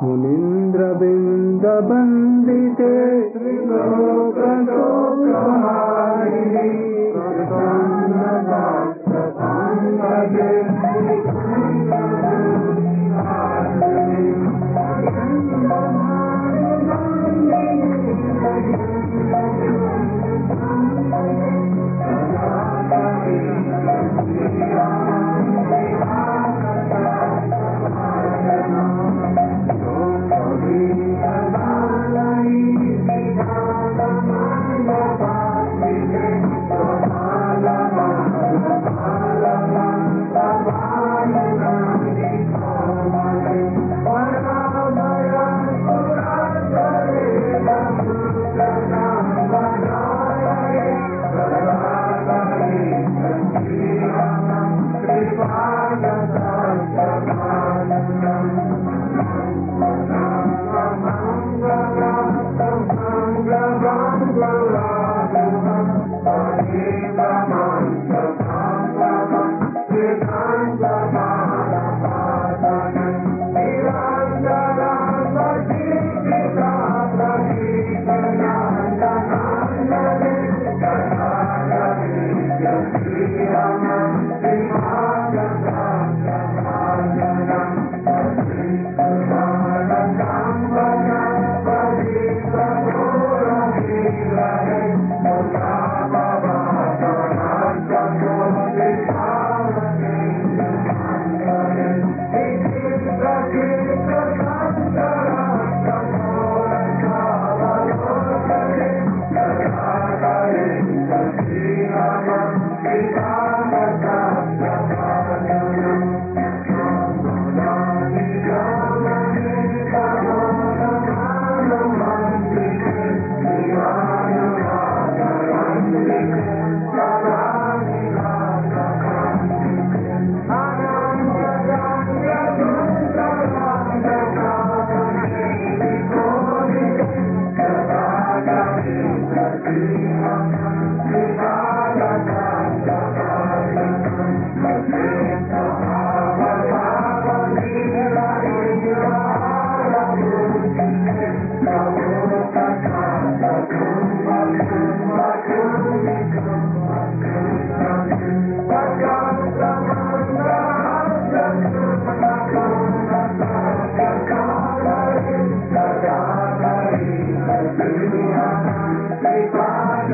मुनिन्द्रबिन्दबन्दिते त्रिलोकलोकहारिणि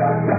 Yeah.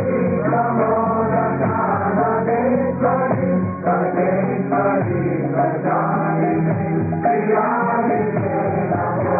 Thank you.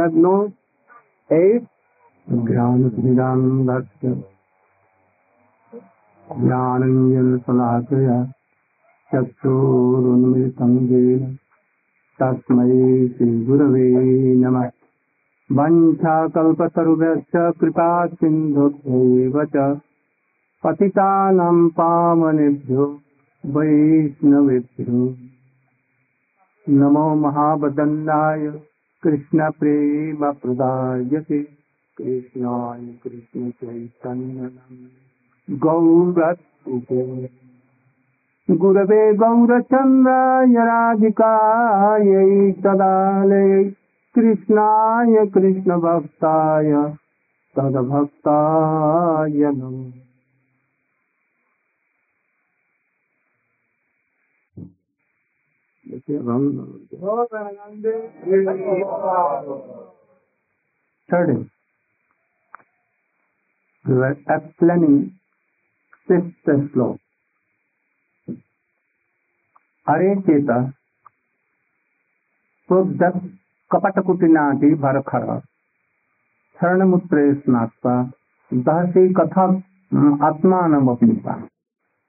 have no eight ज्ञानविदानन्दस्य ज्ञानञ्जनशलाकया चक्षुरुन्मिलितं येन तस्मै श्रीगुरवे नमः। वञ्छाकल्पतरुभ्यश्च कृपा सिन्धुभ्यैव च पतितानां पावनेभ्यो वैष्णवेभ्यो। नमो महावदन्नाय कृष्णप्रेमप्रदायते कृष्णाय कृष्णचैतन्यम् गौरत्ते गुरवे गौरचन्द्राय राधिकायै तदालयै कृष्णाय कृष्णभक्ताय तद्भक्ताय नमः। देखिए हम Third, we were explaining sixth slope. अरे चेत कपटकुटिनाटी भरखर शरणमुत्रे स्नात्वा दहसी कथा आत्मानमपनीता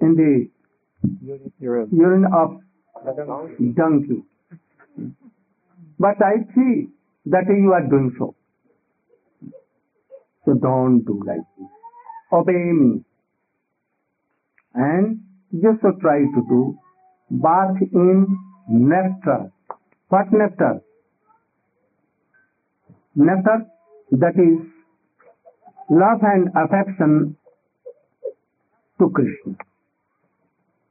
in the urine of donkey. But I see that you are doing so. So don't do like this. Obey me. And just so try to do bath in nectar. What nectar? Nectar that is love and affection to Krishna.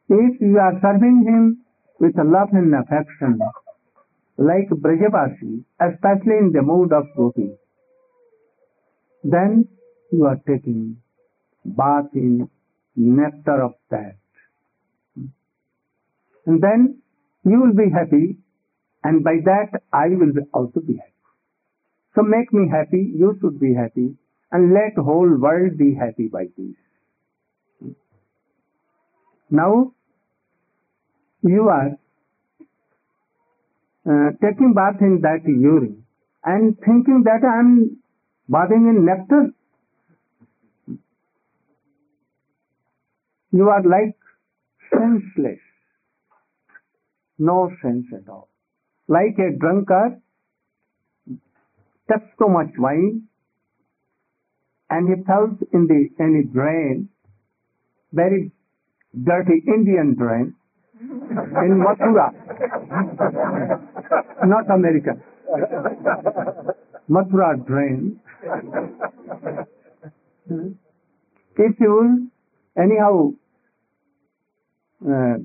If you are serving him with love and affection, like Brajavasi, especially in the mood of gopi, then you are taking bath in nectar of that. And then you will be happy, and by that I will also be happy. So make me happy, you should be happy, and let whole world be happy by this. Now, you are uh, taking bath in that urine and thinking that I am bathing in nectar. You are like senseless, no sense at all. Like a drunkard takes so much wine and he falls in the any drain, very dirty Indian drain in Mathura, not America. Mathura drain. If you anyhow uh,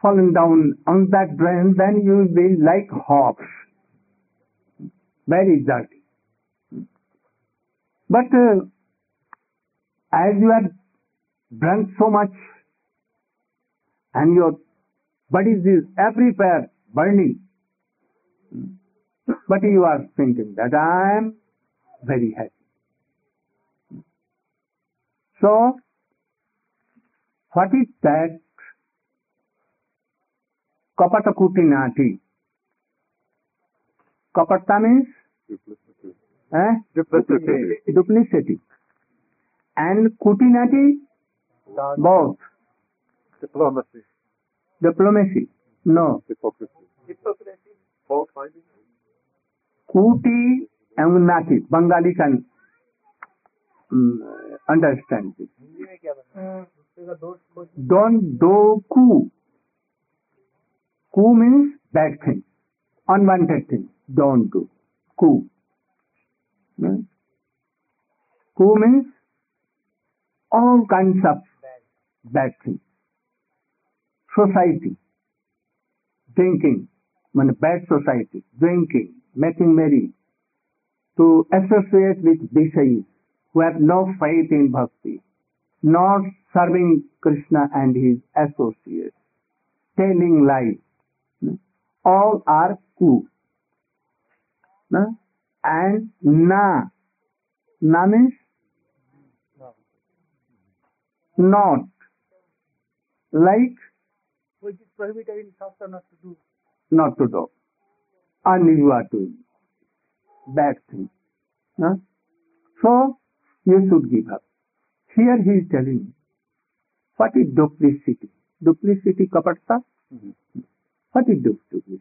fallen down on that drain, then you will be like hogs, very dirty. But uh, as you have drunk so much and your body is everywhere burning, but you are thinking that I am very happy. So, what is that kapatakuti nati? Kapata means eh? Duplicity. duplicity. And kutinati Both. Diplomacy. Diplomacy. No. Hypocrisy. Hypocrisy. Fault finding. Kuti and Nati. Bengali can um, understand this. Don't do ku. Ku means bad thing, unwanted thing. Don't do. Ku. Hmm? Ku means all kinds of bad things. Society, drinking, mean bad society, drinking, making merry, to associate with Vishayis who have no faith in bhakti, not serving Krishna and his associates, telling lies, all are ku. And na, na means not, like which is prohibited in Shastra not to do. not to do, and you are doing bad thing. Huh? So you should give up. Here he is telling what is duplicity? Duplicity kapatsa? What is duplicity?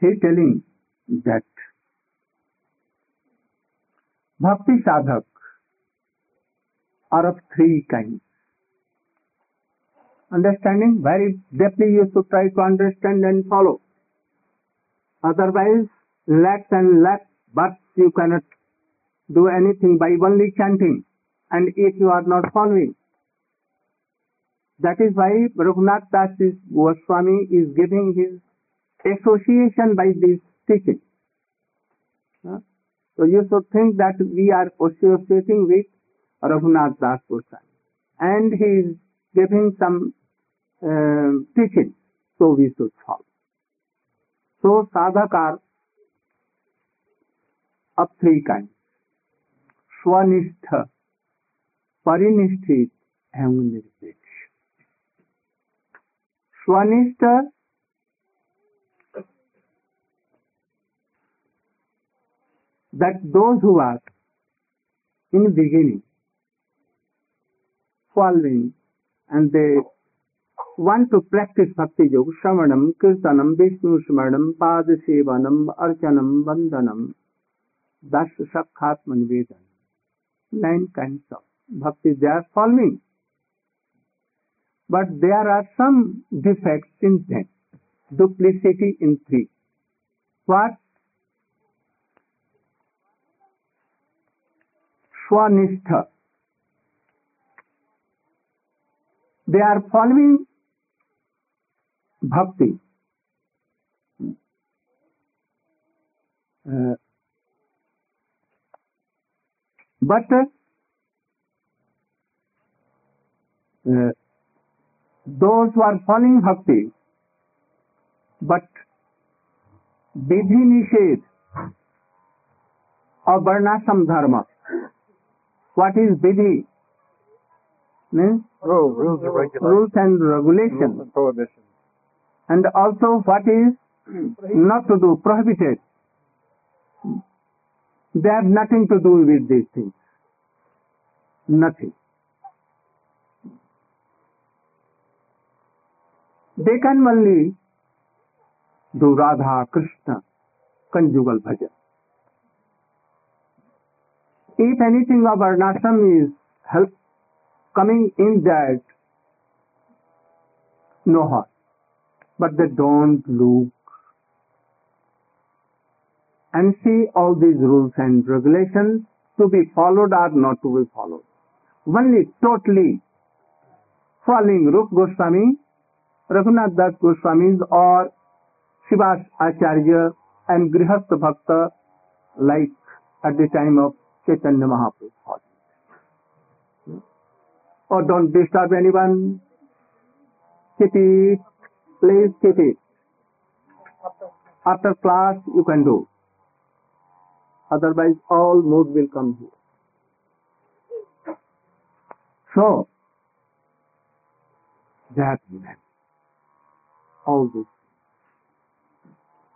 He is telling that bhakti sadhak are of three kinds. Understanding very deeply you should try to understand and follow. Otherwise, lakhs and lakhs, but you cannot do anything by only chanting and if you are not following. That is why Raghunath Das Goswami is giving his association by this teaching. So you should think that we are associating with Raghunath Das Goswami and he is giving some teaching, so we should follow. So sadhak are of three kinds. Svanishtha parinishthita एवं nirapeksha svanishtha that those who are in beginning following and they want to practise bhakti yoga shravanam कीर्तनम विष्णु स्मरणम पाद सेवनम अर्चनम वंदनम दस सखात्म निवेदन nine kind of bhakti they are following but they are are some defect in that duplicity in three what svanishtha they are following bhakti. But though are following bhakti but vidhi nishedha और varnashrama dharma. What is vidhi? Rules and regulation prohibition And also what is not to do, prohibited. They have nothing to do with these things. Nothing. They can only do Radha, Krishna, conjugal bhajan. If anything of varnashram is help coming in that, no harm. But they don't look and see all these rules and regulations to be followed or not to be followed. Only totally following Rup Goswami, Raghunath Das Goswamis or Shivas Acharya and Grihastha Bhakta like at the time of Chaitanya Mahaprabhu. Or don't disturb anyone. Keep it. Please keep it. After class you can do. Otherwise all mood will come here. So, that man, all this.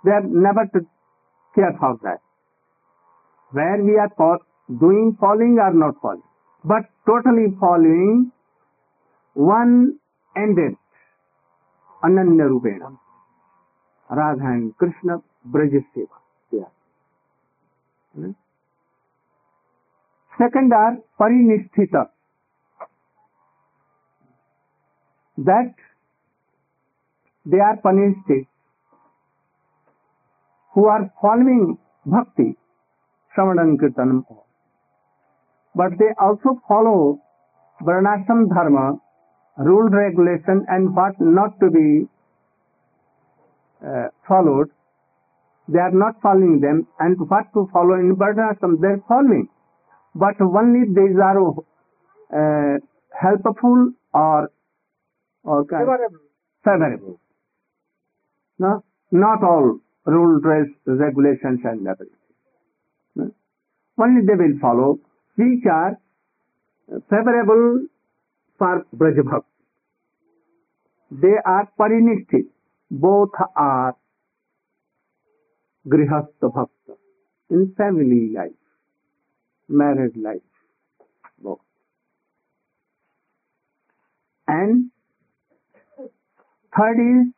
They have never to care for that. Where we are for doing, following or not following. but totally following one ended Ananya Rupena. Radha and Krishna Braj Seva. Yeah. Hmm? Second are Parinishthita. That they are punished who are following bhakti, Shravanam Kirtanam, but they also follow Varnashram Dharma, rule regulation and what not to be uh, followed. They are not following them and what to follow in Varnashram they are following. But only these are uh, helpful or or Favorable. favorable. No, not all rule, dress, regulations and everything. No? Only they will follow which are favorable पर Braj bhakta they are parinishthita both are grihastha bhakta. In family life married life and third is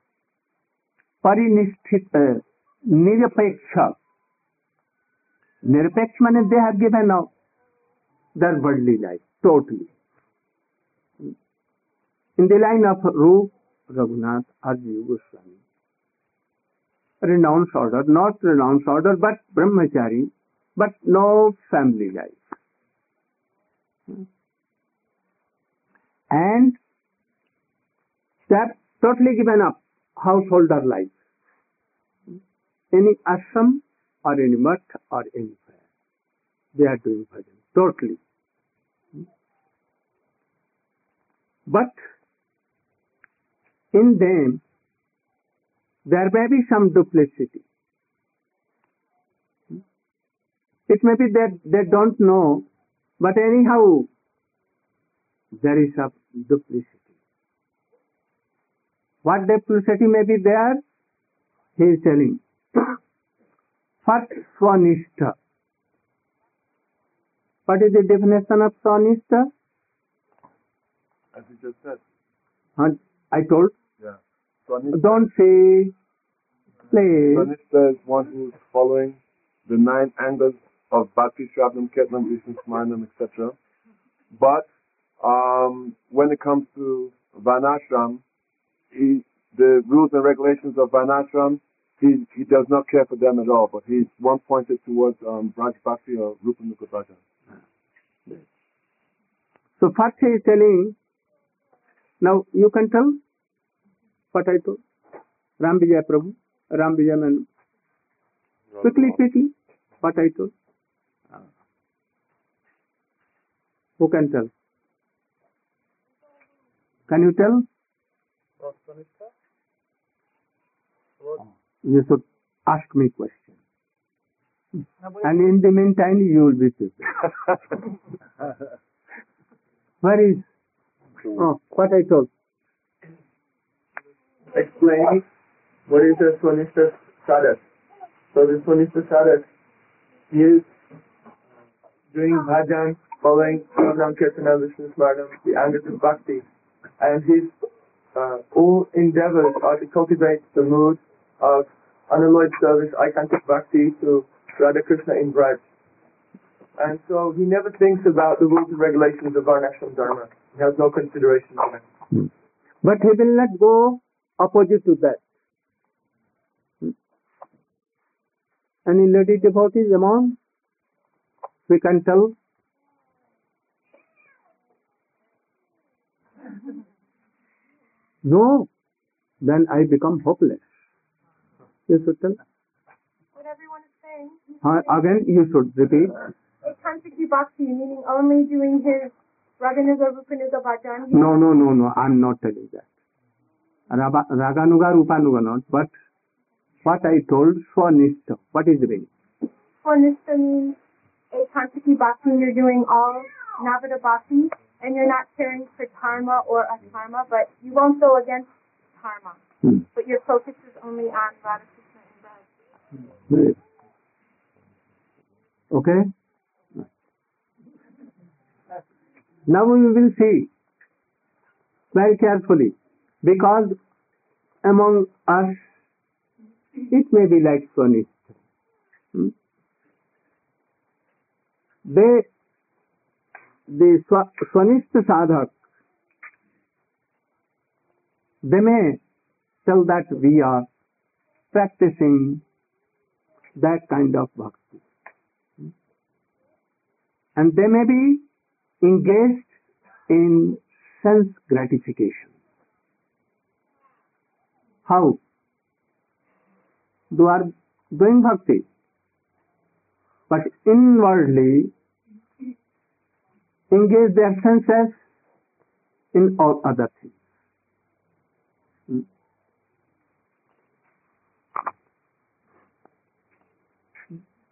parinishthita, nirapeksha. Nirapeksha मैंने they have given a their worldly life totally In the line of Rup, Raghunath, Arjuna Goswami. Renounced order, not renounced order, but brahmachari, but no family life. And have totally given up householder life. Any ashram or any mutt or any fair. They are doing bhajan. Totally. But in them, there may be some duplicity. It may be that they don't know, but anyhow, there is a duplicity. What duplicity may be there? He is telling. First, swanishta. What is the definition of swanishta? As you just said. I told. Yeah. Swanishta, Don't say, please. Swanishta is one who's following the nine angles of Bhakti, Shravanam, Kirtanam, Vishnu, Smarnam, etc. But um, when it comes to Varnashram, he, the rules and regulations of Varnashram, he, he does not care for them at all, but he's one pointed towards um, Braj Bhakti or Rupanuga Bhajan. So he is telling, now you can tell what I told. Ram Vijay Prabhu, Ram Vijay man. Quickly, quickly, what I told. Who can tell? Can you tell? Was Kanishka? Was You should ask me question. And in the meantime, you will be prepared. Where is? Oh, what I told. explaining what is a Swanishta sadhak. So the Swanishta sadhak he is doing bhajan, following Ram Kirtana, Vishnu Smarnam, the angas of bhakti, and his uh, all endeavors are to cultivate the mood of unalloyed service, ikantic bhakti to Radha Krishna in Braj. And so he never thinks about the rules and regulations of Varnashram Dharma. He has no consideration for it. But he will not go opposite to that. Hmm? Any lady devotees among? We can tell. No, then I become hopeless. You should tell. what everyone is saying. Uh, again, you should repeat. It comes to Bhakti, meaning only doing his Raganuga Rupanuga Bhajan. No, no, no, no. I'm not telling that. Raganuga, Rupanuga, not. But what I told, Swanishta. What is the meaning? Swanishta means Ekantiki Bhakti, you're doing all Navada Bhakti, and you're not caring for dharma or adharma, but you won't go against dharma. Hmm. But your focus is only on Radha Krishna and Braj. Very- Okay? Now we will see very carefully because among us it may be like Swanist. Hmm? They, the Swa- Swanist sadhak, they may tell that we are practicing that kind of bhakti. And they may be engaged in sense gratification. How? They are doing bhakti, but inwardly engage their senses in all other things.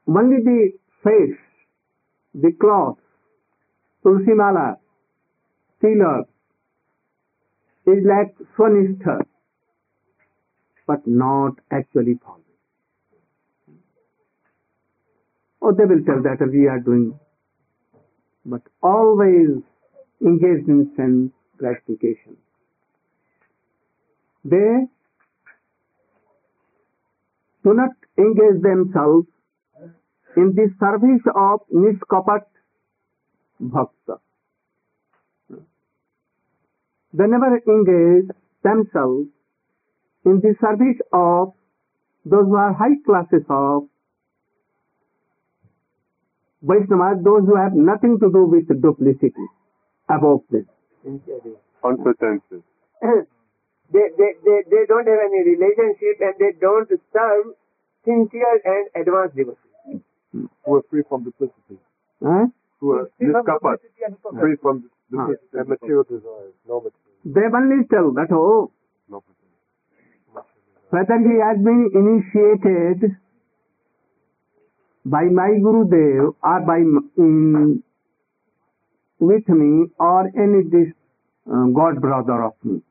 Only the face, the cloth, tulsi mala, tilak is like swanistha, but not actually following. Or oh, they will tell that we are doing, but always engaged in sense gratification. They do not engage themselves in the service of niskapat bhakta. They never engage themselves in the service of those who are high classes of Vaishnavas, those who have nothing to do with duplicity above this. Unpretensive. they, they, they, they don't have any relationship and they don't serve sincere and advanced devotee. Who are free from duplicity. Huh? Who are niskapat. Free from Ah. duplicity and material desires. No material. They only tell that, oh, No whether he has been initiated by my Gurudev or by in, with me or any this uh, God brother of me.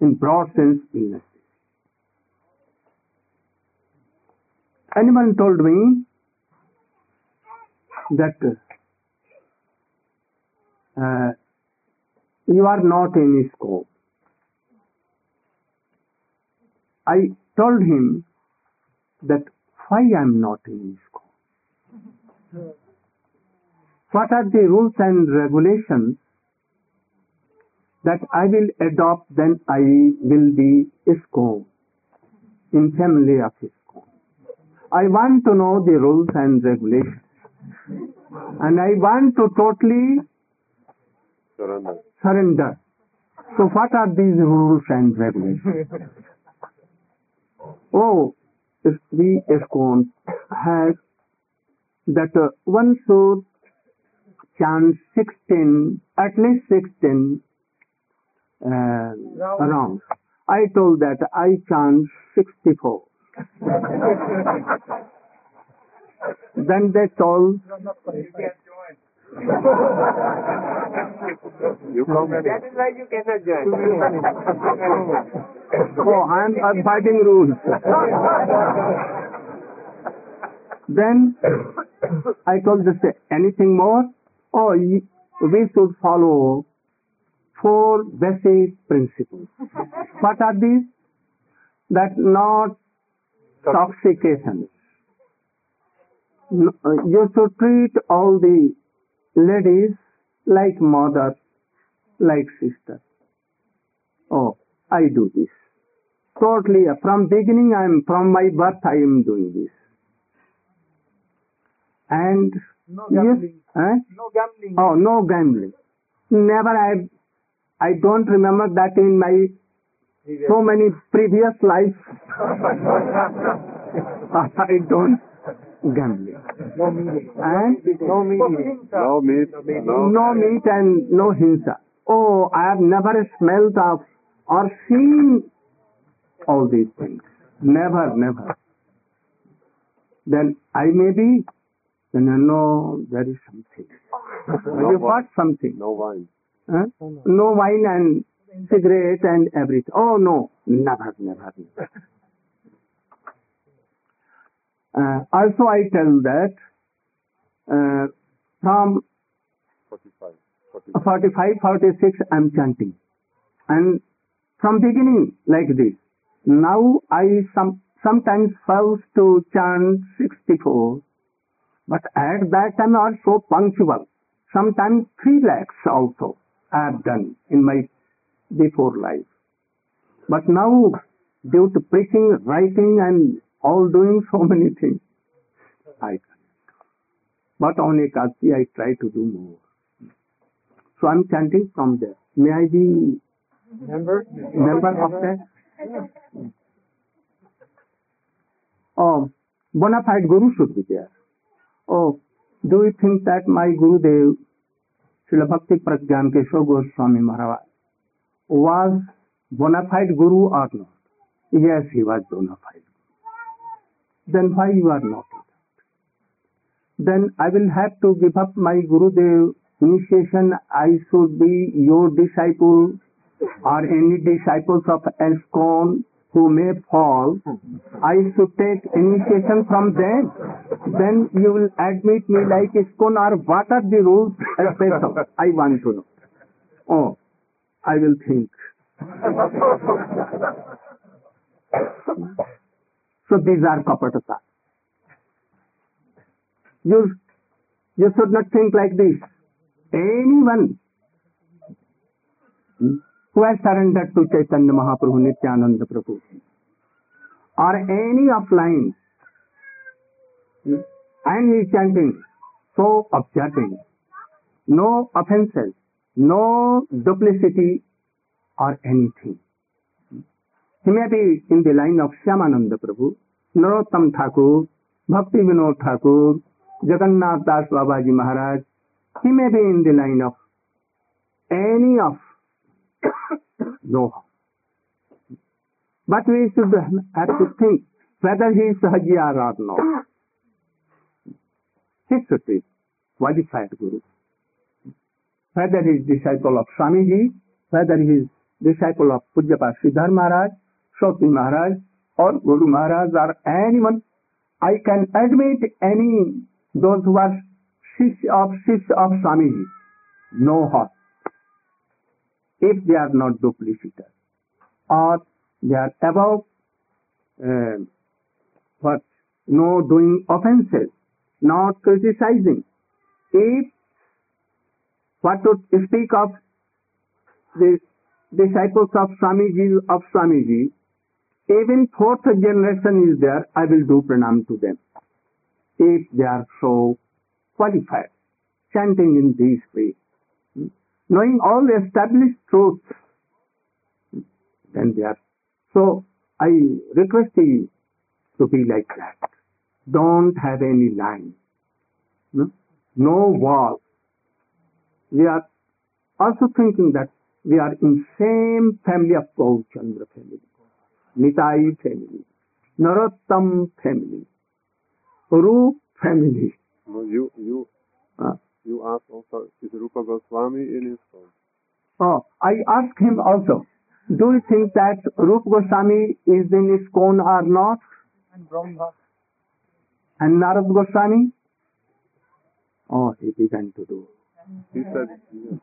In broad sense, illness. Anyone told me that uh, you are not in ISKCON. I told him that why I am not in ISKCON. What are the rules and regulations that I will adopt then I will be ISKCON, in family of ISKCON. I want to know the rules and regulations. And I want to totally Surrender. surrender. So what are these rules and regulations? oh, if the ISKCON has that uh, one should chant 16, at least 16 uh, rounds. I told that I chant 64. then they told, You come That is why you cannot join. oh, I am abiding rules. then I told this, anything more? Oh, we should follow four basic principles. what are these? That not toxication. You should treat all the ladies like mother, like sister. Oh, I do this. Totally, from beginning I am, from my birth I am doing this. And No yes, gambling. eh? No gambling. Oh, no gambling. Never I, I don't remember that in my so many previous lives. I don't gambling. No meeting. Eh? And No meeting. No meat. No. meat and no hinsa. Oh, I have never smelled of or seen all these things. Never, never. Then I may be, then I know there is something. No you got something. No wine. Huh? No wine and cigarette and everything. Oh no, never, never, never. Uh, also, I tell that uh, from 45. 45, 46, I'm chanting. And from beginning like this. Now I some, sometimes fails to chant 64, but at that time I was so punctual. Sometimes 3 lakhs also I have done in my before life. But now, due to preaching, writing and all doing so many things, I can't. But on Ekadasi I try to do more. So I'm chanting from there. May I be Member? member of that? Oh, bona fide guru should be there. Oh, do you think that my Gurudev, Srila Bhakti Pragyan Keshava Goswami Maharaj, was bona fide guru or not? Yes, he was bona fide. Then why you are not? Then I will have to give up my Gurudev initiation. I should be your disciple or any disciples of ISKCON who may fall. I should take initiation from them. Then you will admit me like ISKCON or what are the rules? I want to know. Oh, I will think. So these are kapatata. You, you should not think like this. Anyone who has surrendered to Chaitanya Mahaprabhu, Nityananda Prabhu, or any offline, and he is chanting, so observing, no offenses, no duplicity or anything. He might in the line of Shyamananda Prabhu, Narottam Thakur, Bhakti Vinod Thakur, Jagannath Das Babaji Maharaj he may be in the line of any of no but we should to think whether he sahaji are are not qualified guru whether is disciple of Swami ji whether is disciple of Pujyapa Shridhar Maharaj Shoti Maharaj, or Guru Maharaj, or anyone, I can admit any, those who are Shishya of Shishya of Swamiji, no harm if they are not duplicitous or they are above uh, what no doing offenses, not criticizing. If what to speak of the disciples of Swamiji of Swamiji, even fourth generation is there, I will do pranam to them. If they are so qualified, chanting in these ways knowing all the established truths, then they are. So I request you to be like that. Don't have any line. No, no wall. We are also thinking that we are in same family of Gaurchandra family, Nitai family, Narottam family, Rup family. No, you, you, Uh, you asked also, is Rupa Goswami in his phone? Oh, I asked him also, do you think that Rup Goswami is in ISKCON or not? And Brahma. And Narad Goswami? Oh, he began to do. He said, yes.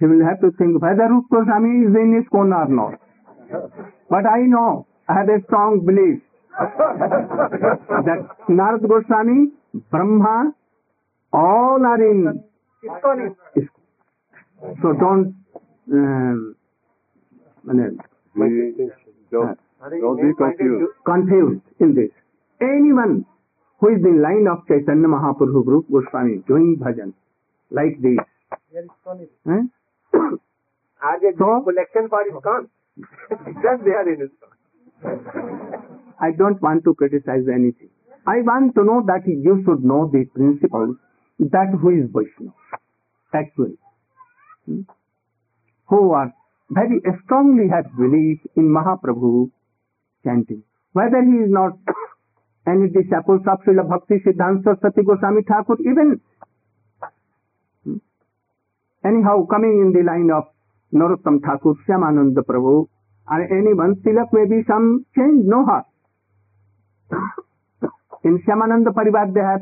He will have to think whether Rup Goswami is in ISKCON or not. But I know, I have a strong belief that Narad Goswami, Brahma, all are in. So don't, um, মানে, don't, don't be confused. confused in this. Anyone who is in line of Chaitanya Mahaprabhu Group Goswami doing bhajan like this, eh? They So- collection for ISKCON? Just they are in ISKCON. I don't want to criticize anything. I want to know that you should know the principles that who is Vaishnava, actually. Hmm? Who are very strongly have belief in Mahaprabhu chanting. Whether he is not any disciples of Srila Bhakti Siddhanta Saraswati Goswami Thakur, even hmm? anyhow coming in the line of Narottam Thakur Shyamananda Prabhu and any one tilak में भी some change no here in Shyamananda parivar they है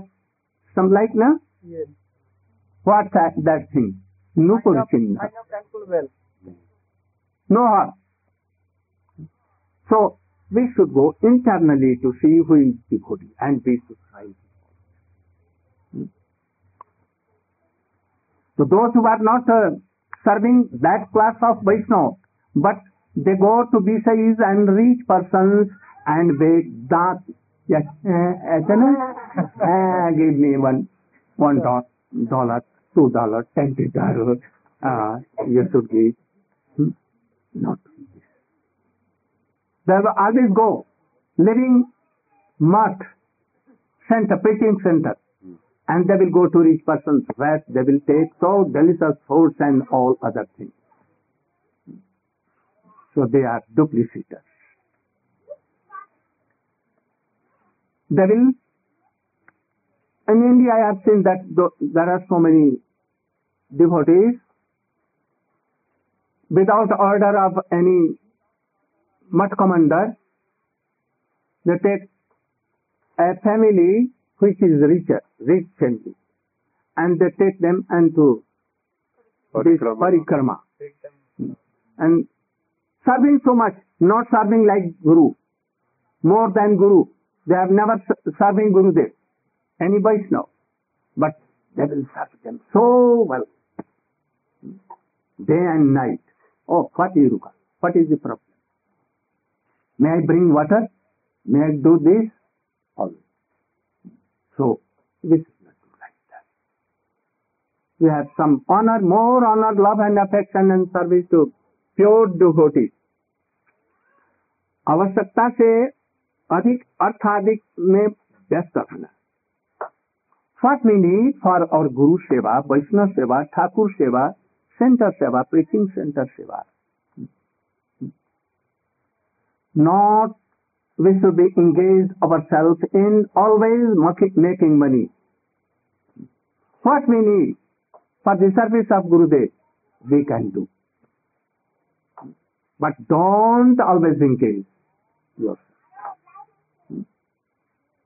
some like ना what that thing no कुछ change no here so we should go internally to see who is the and we should find तो दोस्त हुआ not serving that class of Vaishnava, but they go to Vishayis and rich persons and beg that, yes, uh, uh, give me one, one two dollar, ten dollar, uh, you should give. Hmm. Not. They will always go living mart center, preaching center, and they will go to rich persons where they will take so delicious foods and all other things. So they are duplicitous. They will, in India I have seen that there are so many devotees without order of any mutt commander, they take a family which is richer, rich family, and they take them into this Parikrama. parikrama. Take them. And serving so much, not serving like Guru, more than Guru. They have never serving Guru Gurudev, any Vaishnava, but they will serve them so well, day and night. Oh, what is Ruka? What is the problem? May I bring water? May I do this? All. So this is nothing like that. You have some honor, more honor, love and affection and service to pure devotees. आवश्यकता से अधिक अर्थाधिक में व्यस्त रहना first meaning for और गुरु सेवा वैष्णव सेवा Thakur seva centre seva preaching centre seva not We should be engaged ourselves in always making money. What we need for the service of Gurudev, we can do. But don't always engage yourself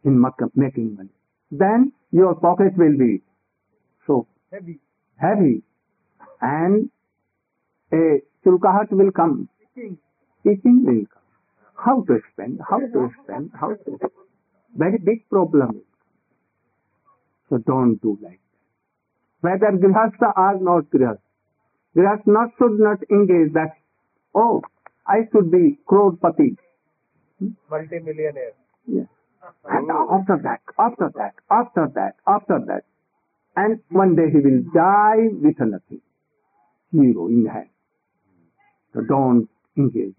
in making money. Then your pocket will be so Heavy. heavy and a chulkahat will come, itching will come. How to spend, how to spend, how to spend. Very big problem. So don't do like that. Whether grihastha or not grihastha. Grihastha not should not engage that, oh, I should be crorepati. Multi-millionaire. Yes. And after that, after that, after that, after that, and one day he will die with nothing. Zero in hand. So don't engage.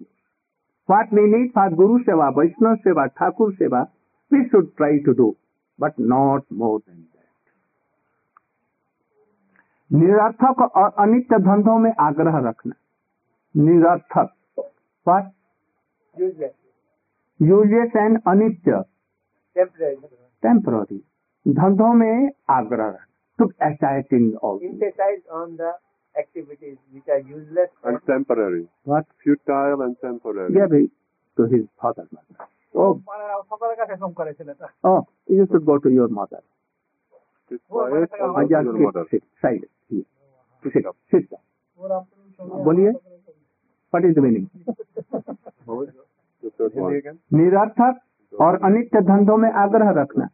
What we need for Guru Seva, Vaishnava Seva, Thakur Seva, we should try to do, but not more than that. निरर्थक और अनित्य धंधों में आग्रह रखना निरर्थक what Useless. useless and अनित्य Temporary. temporary धंधों में आग्रह रखना all Emphasize on the activities which are useless and temporary. What? Futile and temporary. Give to his father. Oh. Oh, you should go to your mother. Sit quiet. Sit, side, here. Sit, sit down. बोलिए what is the meaning nirarthak और अनित्य धंधों में आग्रह रखना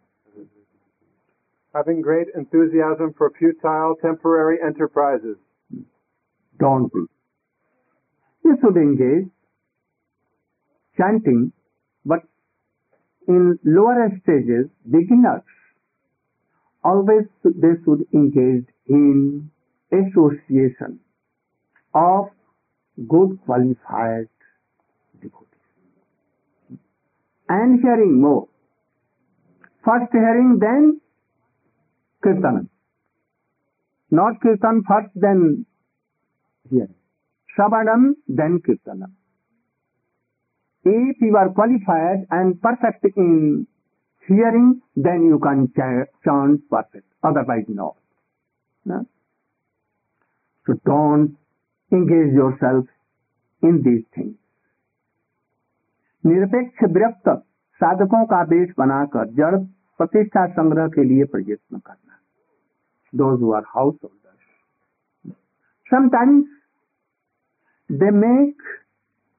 having great enthusiasm for futile temporary enterprises don't be you should engage chanting but in lower stages beginners always they should engage in association of good qualified devotees. And hearing more. First hearing then kirtanam not kirtan first then hearing shravanam then kirtanam if you are qualified and perfect in hearing, then you can ch- chant perfect. Otherwise, no. no. So don't engage yourself in these things. निरपेक्ष विरक्त साधकों का वेश बनाकर जड़ प्रतिष्ठा संग्रह के लिए प्रयत्न करना those are householders Sometimes they make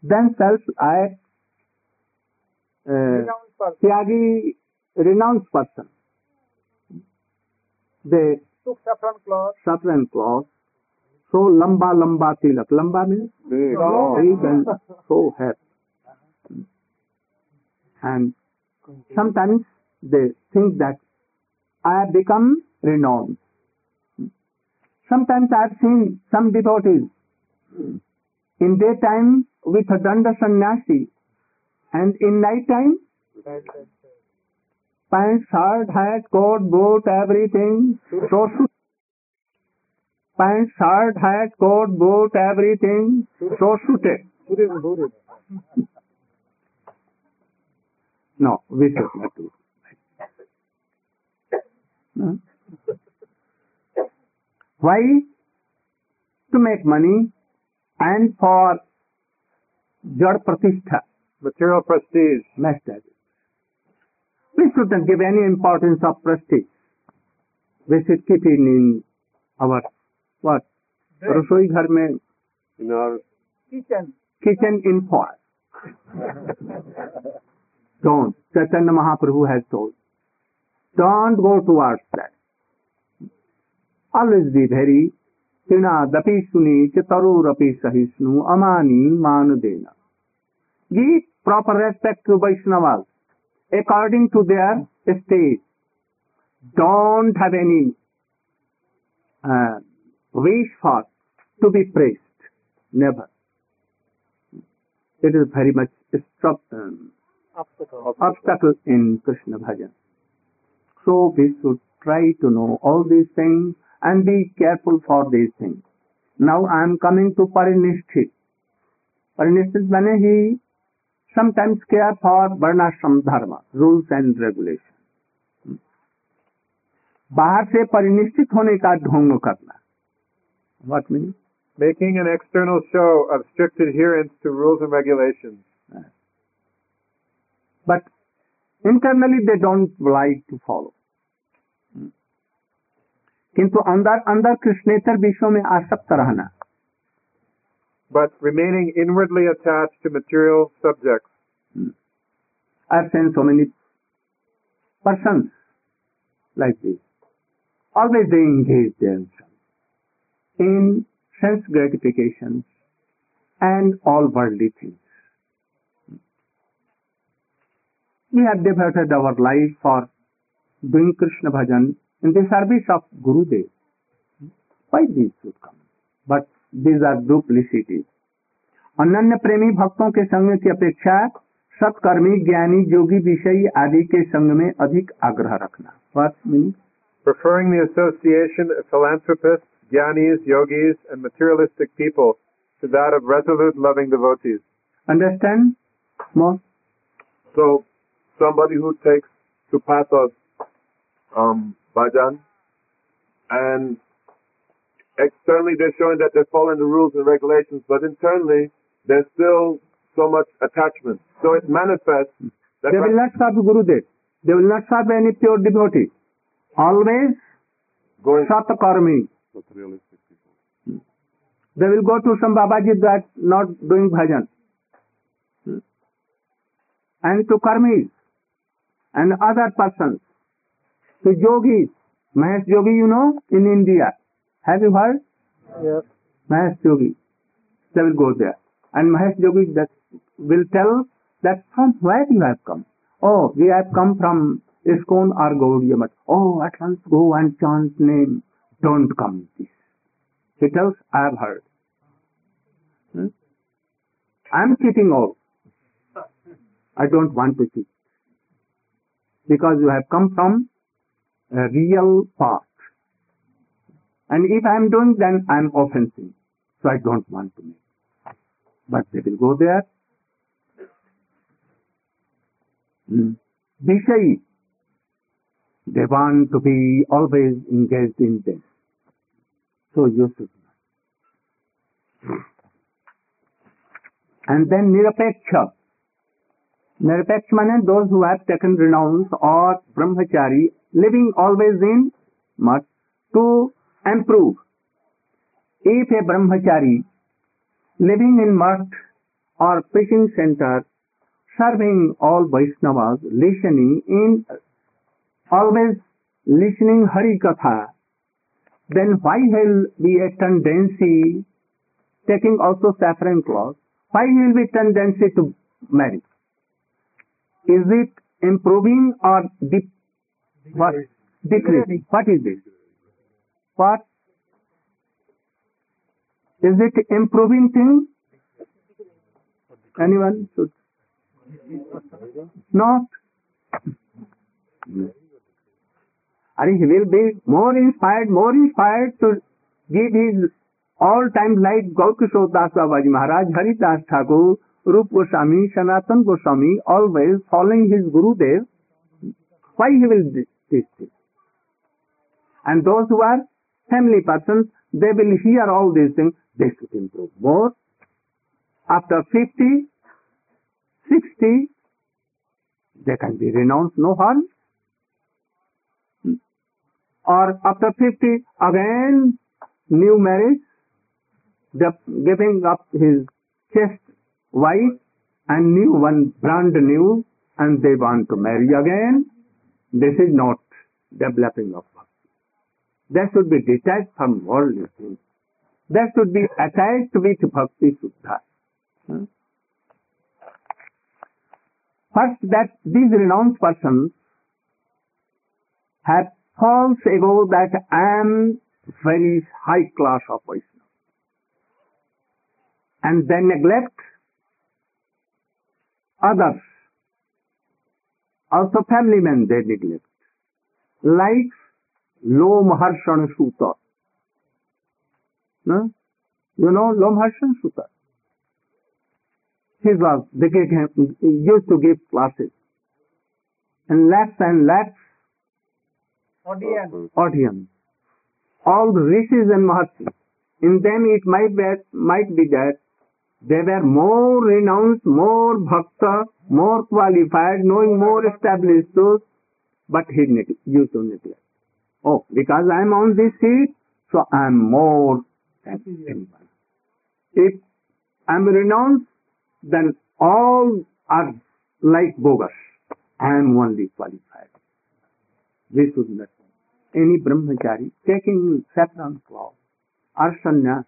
themselves a uh, Tyagi, renounced person. They took saffron cloth. saffron cloth, so lamba lamba tilak. Lamba means big and so happy. And sometimes they think that I have become renowned. Sometimes I have seen some devotees in daytime with a danda sannyasi and in night time pant, shirt, hat, coat, boot, everything. So should pant, shirt, hat, coat, boot, everything. So suited. No, we should not do. Why? To make money and for jad pratishtha, Material prestige. master. We shouldn't give any importance of prestige. We should keep it in our what? रसोई घर में In our Kitchen. kitchen in foil. Don't. Chaitanya Mahaprabhu has told. Don't go towards that. Always be very Tinadapi suni chatarorapi sahisnu amani manudena. Give proper respect to Vaishnavas according to their state. Don't have any uh, wish for to be praised. Never. It is very much um, Obstacle. obstacle in Krishna bhajan. So we should try to know all these things and be careful for these things. Now I am coming to Parinishthit. Parinishthit means he sometimes care for varnashram dharma, rules and regulations. बाहर से परिनिष्ठित होने का ढोंग करना What means? making an external show of strict adherence to rules and regulations. But internally they don't like to follow. किंतु अंदर अंदर कृष्णेतर विषयों में आसक्त रहना But remaining inwardly attached to material subjects. I've seen so many persons like this. Always they engage themselves in sense gratifications and all worldly things. We have devoted our life for doing Krishna bhajan in the service of Gurudev. Why these should come? But these are duplicities. अनन्य प्रेमी भक्तों के संग की अपेक्षा सत्कर्मी ज्ञानी योगी विषयी आदि के संग में अधिक आग्रह रखना What means? Preferring the association of philanthropists, jnanis, yogis, and materialistic people to that of resolute, loving devotees. Understand? More? So, somebody who takes to pathos um, bhajan, and externally they're showing that they're following the rules and regulations, but internally there's still so much attachment. So it manifests that They will not serve Gurudev. They will not serve any pure devotee. Always going satkarmi. materialistic people. They will go to some Babaji that not doing bhajan. And to karmis and other persons. To yogis. Mahesh Yogi, you know, in India. Have you heard? Yes. Mahesh Yogi. They will go there. And Mahesh Yogi that will tell that from where you have come. Oh, we have come from ISKCON or Gaudiya Math. Oh, at once go and chant name. Don't come this. He tells, I have heard. Hmm? I am cheating all. I don't want to cheat. Because you have come from a real path. And if I am doing, then I am offensing. So I don't want to make. But they will go there. Hmm. Vishayi. They want to be always engaged in this. So you should not. And then Nirapeksha. Nirapeksha means those who have taken renounce or brahmachari, living always in math to improve if A Brahmachari living in math or preaching centre serving all Vaishnavas listening in always listening Hari katha then why will be a tendency taking also suffering clause why will be tendency to marriage is it improving or dip what? decreasing? What is this? What? Is it improving thing? Anyone should? Not. And he will be more inspired, more inspired to give his all-time light Gaur Kishore Das Babaji Maharaj, Haridas Thakur, Rup Goswami, Sanatan Goswami, always following his Gurudev. Why he will thing? And those who are family persons, they will hear all these things, they should improve more. After 50, 60, they can be renounced, no harm. Or after 50, again, new marriage, the giving up his chest wife and new one, brand new, and they want to marry again. This is not developing of bhakti. That should be detached from worldly things. That should be attached with bhakti suddha. Hmm? First, that these renounced persons have false ego that I am very high class of Vaishnava. And they neglect others. Also family men they neglect. Like Lomharshan Sutta. No? You know Lomharshan Sutta? He was, they used to give classes. And lakhs and lakhs Audience. audience. All the rishis and maharshis. In them it might be, might be that they were more renounced, more bhakta, more qualified, knowing more established those, but he used to neglect. Oh, because I am on this seat, so I am more than anyone. If I am renounced, then all are like bogus. I am only qualified. This is not. Any brahmachari taking saffron cloth or sannyas,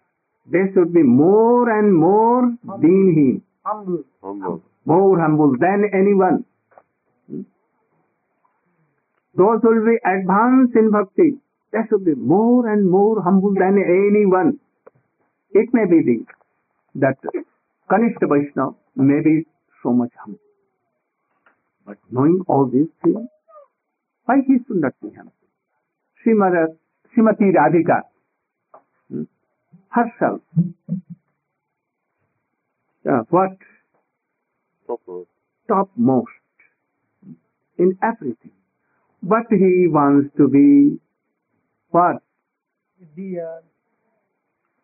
they should be more and more deenheen, Humble. Humble. more humble than anyone. Hmm? Those who will be advanced in bhakti, they should be more and more humble than anyone. It may be the, that Kanishta Vaishnava may be so much humble. But knowing all these things, why he should not be humble? Srimati, Srimati Radhika, hmm, herself, uh, what Proper. topmost in everything. But he wants to be what? Dear.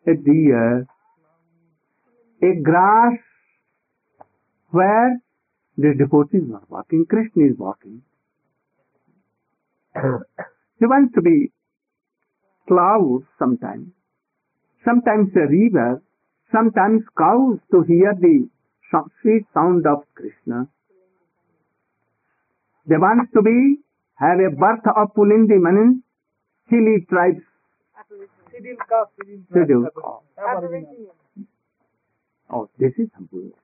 A deer, a grass where the devotees are walking, Krishna is walking. he wants to be clouds sometimes, sometimes a river, sometimes cows to hear the sweet sound of Krishna. They want to be, have a birth of Pulindi Manin, hilly tribes. Aboriginal. Oh, this is humbleness.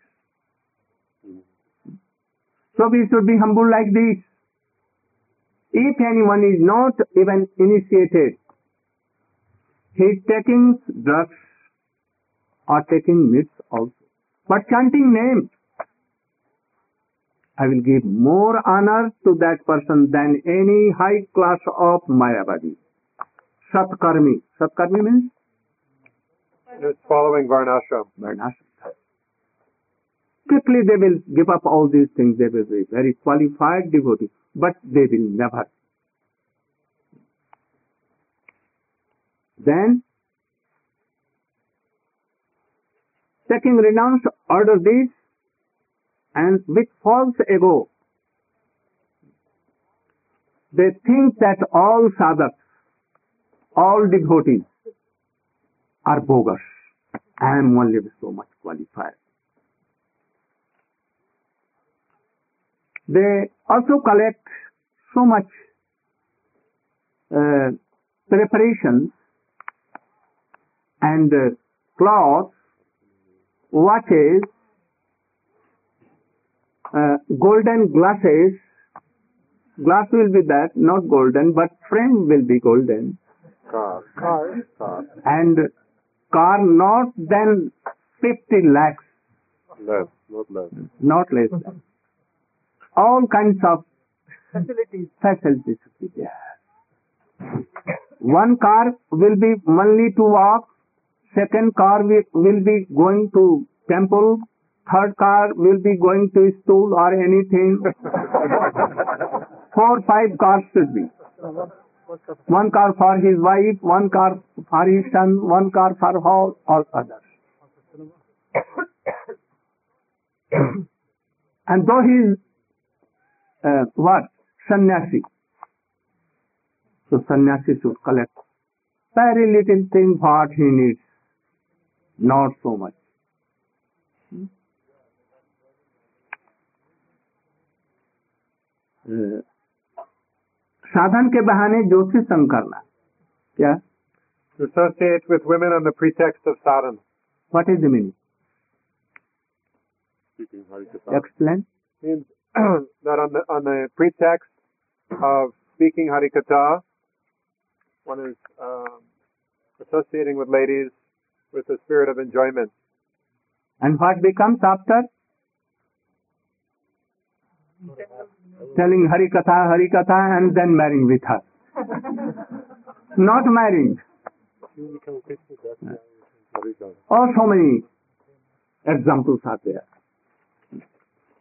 So we should be humble like this. If anyone is not even initiated, he is taking drugs or taking meats also. But chanting name, I will give more honor to that person than any high class of Mayavadi. Satkarmi. Satkarmi means It's following Varnashram. Varnashram. Quickly they will give up all these things. They will be very qualified devotees, but they will never. Then, taking renounced order deeds and with false ego, they think that all sadhaks, all devotees, are bogus. I am only so much qualified. They also collect so much uh, preparations and uh, cloths, watches, uh, golden glasses. Glass will be that, not golden, but frame will be golden. Car. Car. Car. And car not than 50 lakhs, Less. Not less. not less than. All kinds of facilities facilities will be there. One car will be only to walk, second car will, be going to temple, third car will be going to school or anything. Four, five cars should be. One car for his wife, one car for his son, one car for all, all others. and though he is uh, what? Sannyasi. So sannyasi should collect very little thing what he needs, not so much. Uh, साधन के बहाने ज्योति संग करना क्या To associate with women on the pretext of sadhana. What is the meaning Speaking Harikatha. Explain means that on the on the pretext of speaking Harikatha, one is um, associating with ladies with the spirit of enjoyment. And what becomes after? Telling Hari Katha, Hari Katha, and then marrying with her. Not marrying. Harikatha. Or so many examples are there.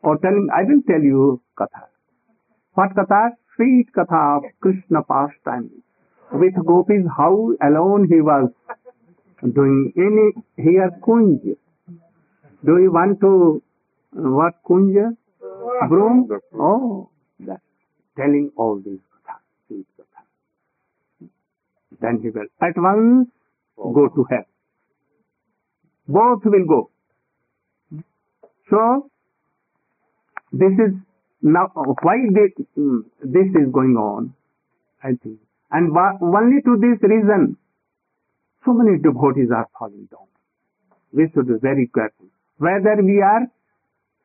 Or telling, I will tell you Katha. What Katha? Sweet Katha of Krishna pastime. With gopis, how alone he was doing any, here Kunj. Do you want to, uh, what Kunj? Broom? Oh, that. Telling all these Katha. Then he will at once go to hell. Both will go. So, this is now why this, mm, this is going on, I think. And only to this reason, so many devotees are falling down. We should be very careful. Whether we are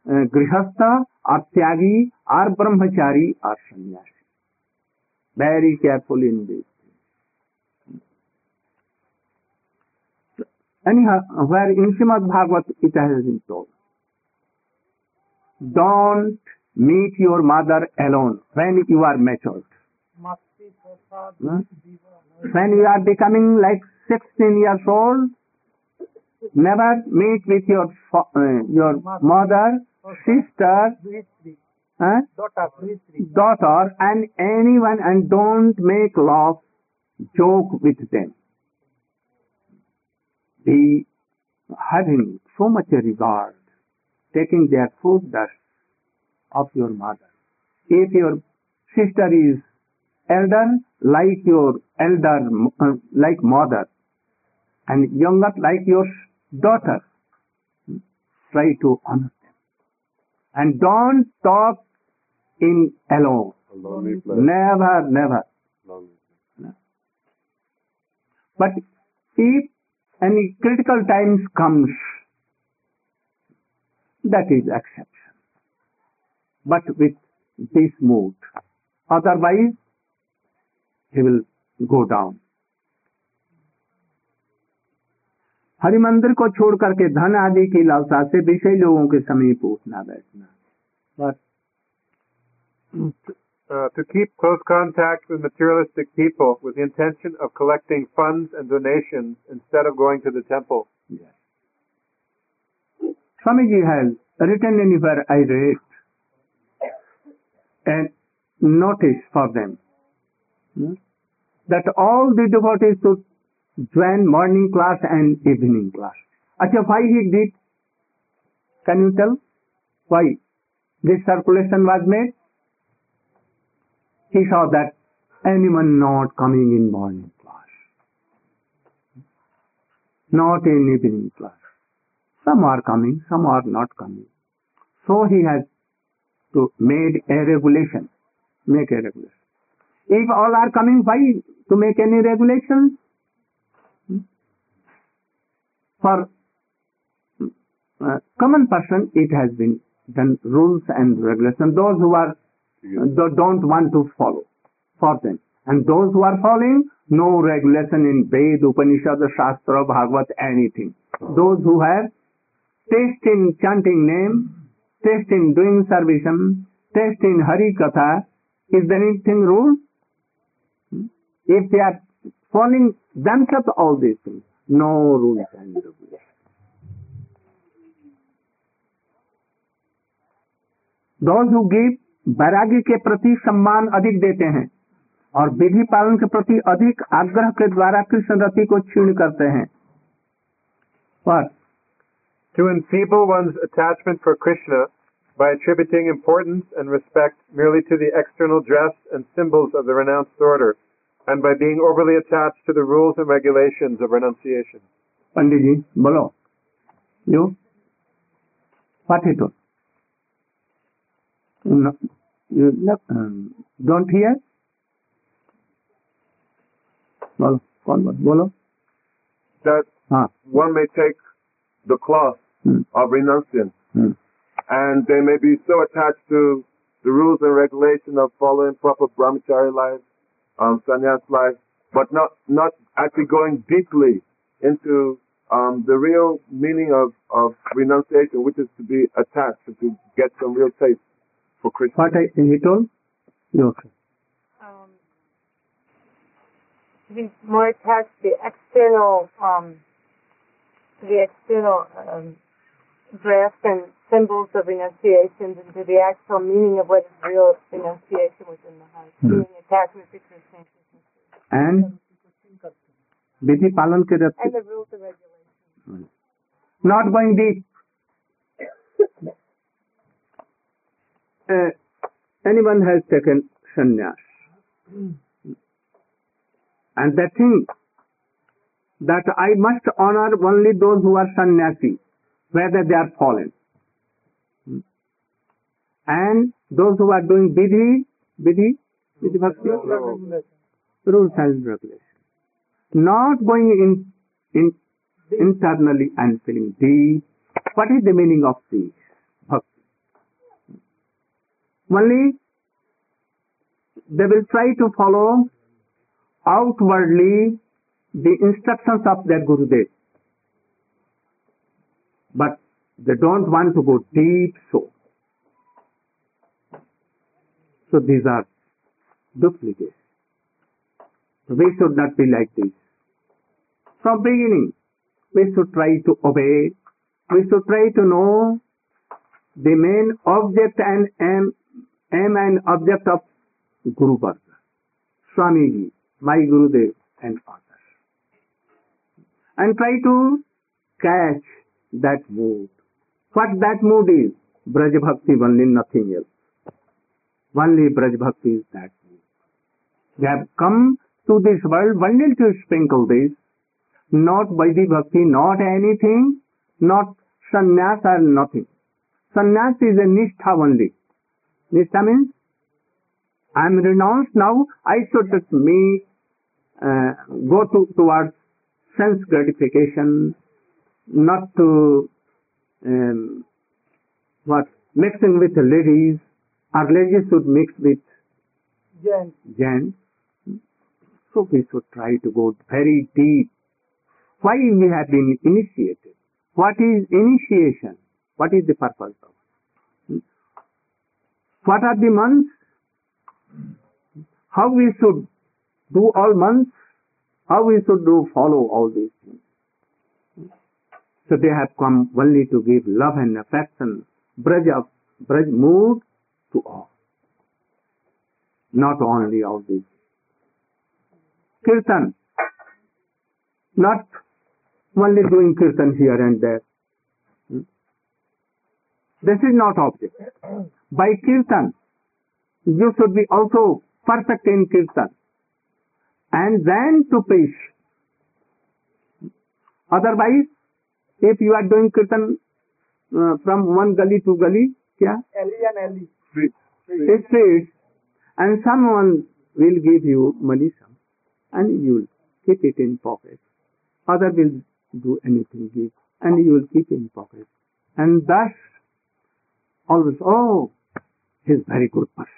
uh, grihastha or tyagi or brahmachari or sannyasi. Very careful in this. Anyhow, where in Srimad Bhagavat it has been told, don't meet your mother alone when you are matured. Hmm? When you are becoming like 16 years old, never meet with your uh, your mother, sister, huh? daughter, and anyone, and don't make love, joke with them. Be having so much regard, taking their food dust of your mother. If your sister is elder, like your elder, uh, like mother, and younger, like your daughter, try to honor them. And don't talk in alone. A lonely place. Never, never. But if any critical times comes, that is exception. But with this mood, otherwise he will go down. Hari मंदिर को छोड़ करके धन आदि की लालसा से विषय लोगों के समीप उठना बैठना बस Uh, to keep close contact with materialistic people with the intention of collecting funds and donations instead of going to the temple. Yes. Swamiji has written anywhere I read and notice for them hmm, that all the devotees should join morning class and evening class. Acha, why he did? Can you tell? Why this circulation was made? He saw that anyone not coming in morning class. not in evening class. Some are coming, some are not coming. So he has to made a regulation. Make a regulation. If all are coming, why to make any regulations? Hmm? For uh, common person, it has been done rules and regulations. Those who are uh, don't want to follow for them. And those who are following, no regulation in Ved, Upanishad, Shastra, Bhagavad, anything. Those who have taste in chanting name, taste in doing servition, taste in Hari Katha, is there anything rule? If they are following themselves all these things, no rules and regulations. Those who give वैराग्य के प्रति सम्मान अधिक देते हैं और विधि पालन के प्रति अधिक आग्रह के द्वारा कृष्ण रति को क्षीण करते हैं पर To enfeeble one's attachment for Krishna by attributing importance and respect merely to the external dress and symbols of the renounced order, and by being overly attached to the rules and regulations of renunciation. पंडित जी बोलो you what it you um, don't hear बोलो कौन बोल बोलो That हाँ one may take the cloth hmm, of renunciance hmm, and they may be so attached to the rules and regulation of following proper brahmachari life, um, sannyas life, but not not actually going deeply into um, the real meaning of, of renunciation, which is to be attached and to get some real taste for Krishna. what I, he told you okay. um, to be more attached to the external, um, the external um, dress and symbols of renunciations and to the actual meaning of what is real renunciation within the heart. Hmm. Being attachment to Krishna and Krishna. and विधि पालन के And रस्ते the rules and regulations. not going deep. Uh, anyone has taken sannyas. And they think that I must honor only those who are sannyasi, whether they are fallen. And those who are doing vidhi, vidhi, vidhi bhakti, rules and regulations. Not going in, in internally and feeling deep. What is the meaning of this? Bhakti. Only they will try to follow outwardly the instructions of their Gurudev. But they don't want to go deep so. So these are duplicates. We should not be like this. From beginning, we should try to obey. We should try to know the main object and aim, aim and object of Guru Varga, Swamiji, my Gurudev and others. And try to catch that mood. What that mood is, Braj Bhakti only, nothing else. Only Braj Bhakti is that mood. They have come to this world only to sprinkle this, not Vaidhi Bhakti, not anything, not sannyas or nothing. Sannyas is a nishtha only. Nishtha means I am renounced now, I should just me uh, go to, towards sense gratification, not to um, what mixing with ladies, our ladies should mix with gents. So we should try to go very deep. Why we have been initiated? What is initiation? What is the purpose of it? What are the months? How we should do all months? How we should do follow all these things? So they have come only to give love and affection, braj of braj mood to all. Not only all these. Kirtan. Not only doing kirtan here and there. Hmm? This is not object. By kirtan, you should be also perfect in kirtan. And then to preach. Otherwise, if you are doing kirtan uh, from one gully to gully, kya? Street. Streets, and someone will give you money sum, and you will keep it in pocket. Other will do anything give, and you will keep in pocket. And thus, always, oh, he's very good person.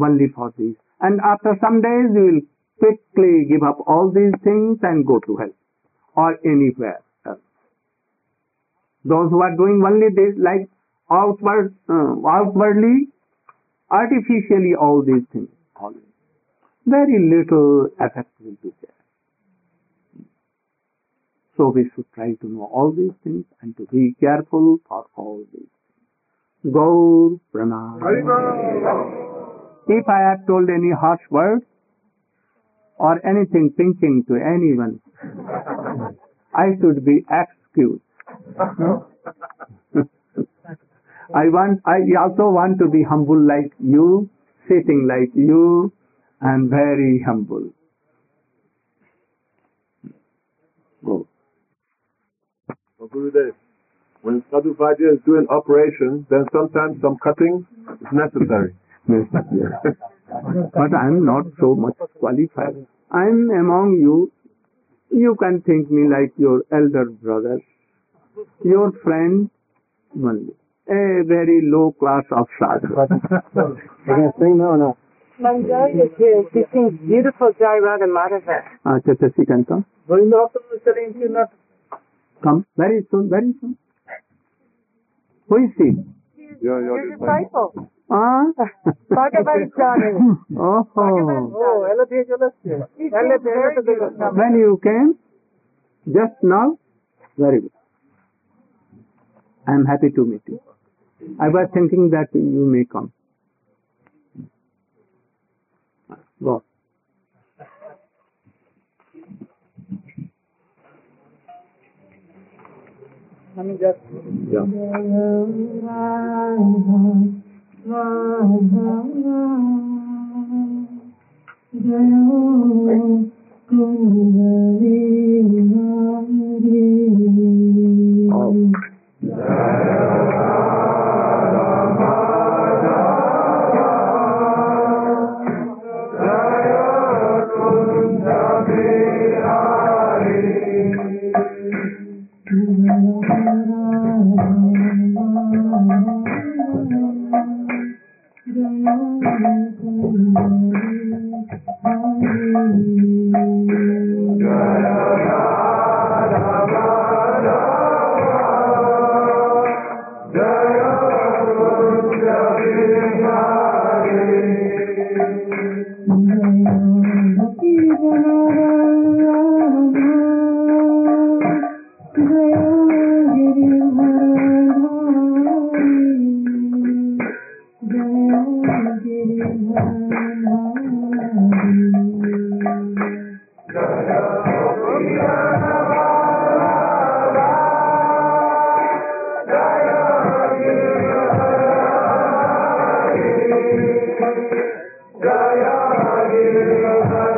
Only for this. And after some days, you will quickly give up all these things and go to hell or anywhere. Those who are doing only this, like outward, uh, outwardly, artificially all these things, all very little effect will be there. So we should try to know all these things and to be careful for all these things. Gaur Pranam. If I have told any harsh word or anything pinching to anyone, I should be excused. Hmm? I want, I also want to be humble like you, sitting like you, and very humble. Go. Well, Gurudev, when Sadhu Vaidya is doing operation, then sometimes some cutting is necessary. Yes, yes. but I'm not so much qualified. I'm among you. You can think me like your elder brother, your friend a very low class of sadhu. you can sing now or not? Manjari is here. She sings beautiful Jai Radha Madhava. Ah, can come? Come. Very soon, very soon. Who is she? Your, disciple. Ah? Bhagavan Johnny. Oh. Oh, When you came? Just now? Very good. I am happy to meet you. I was thinking that you may come. Go. Yeah. Oh. သာ Hare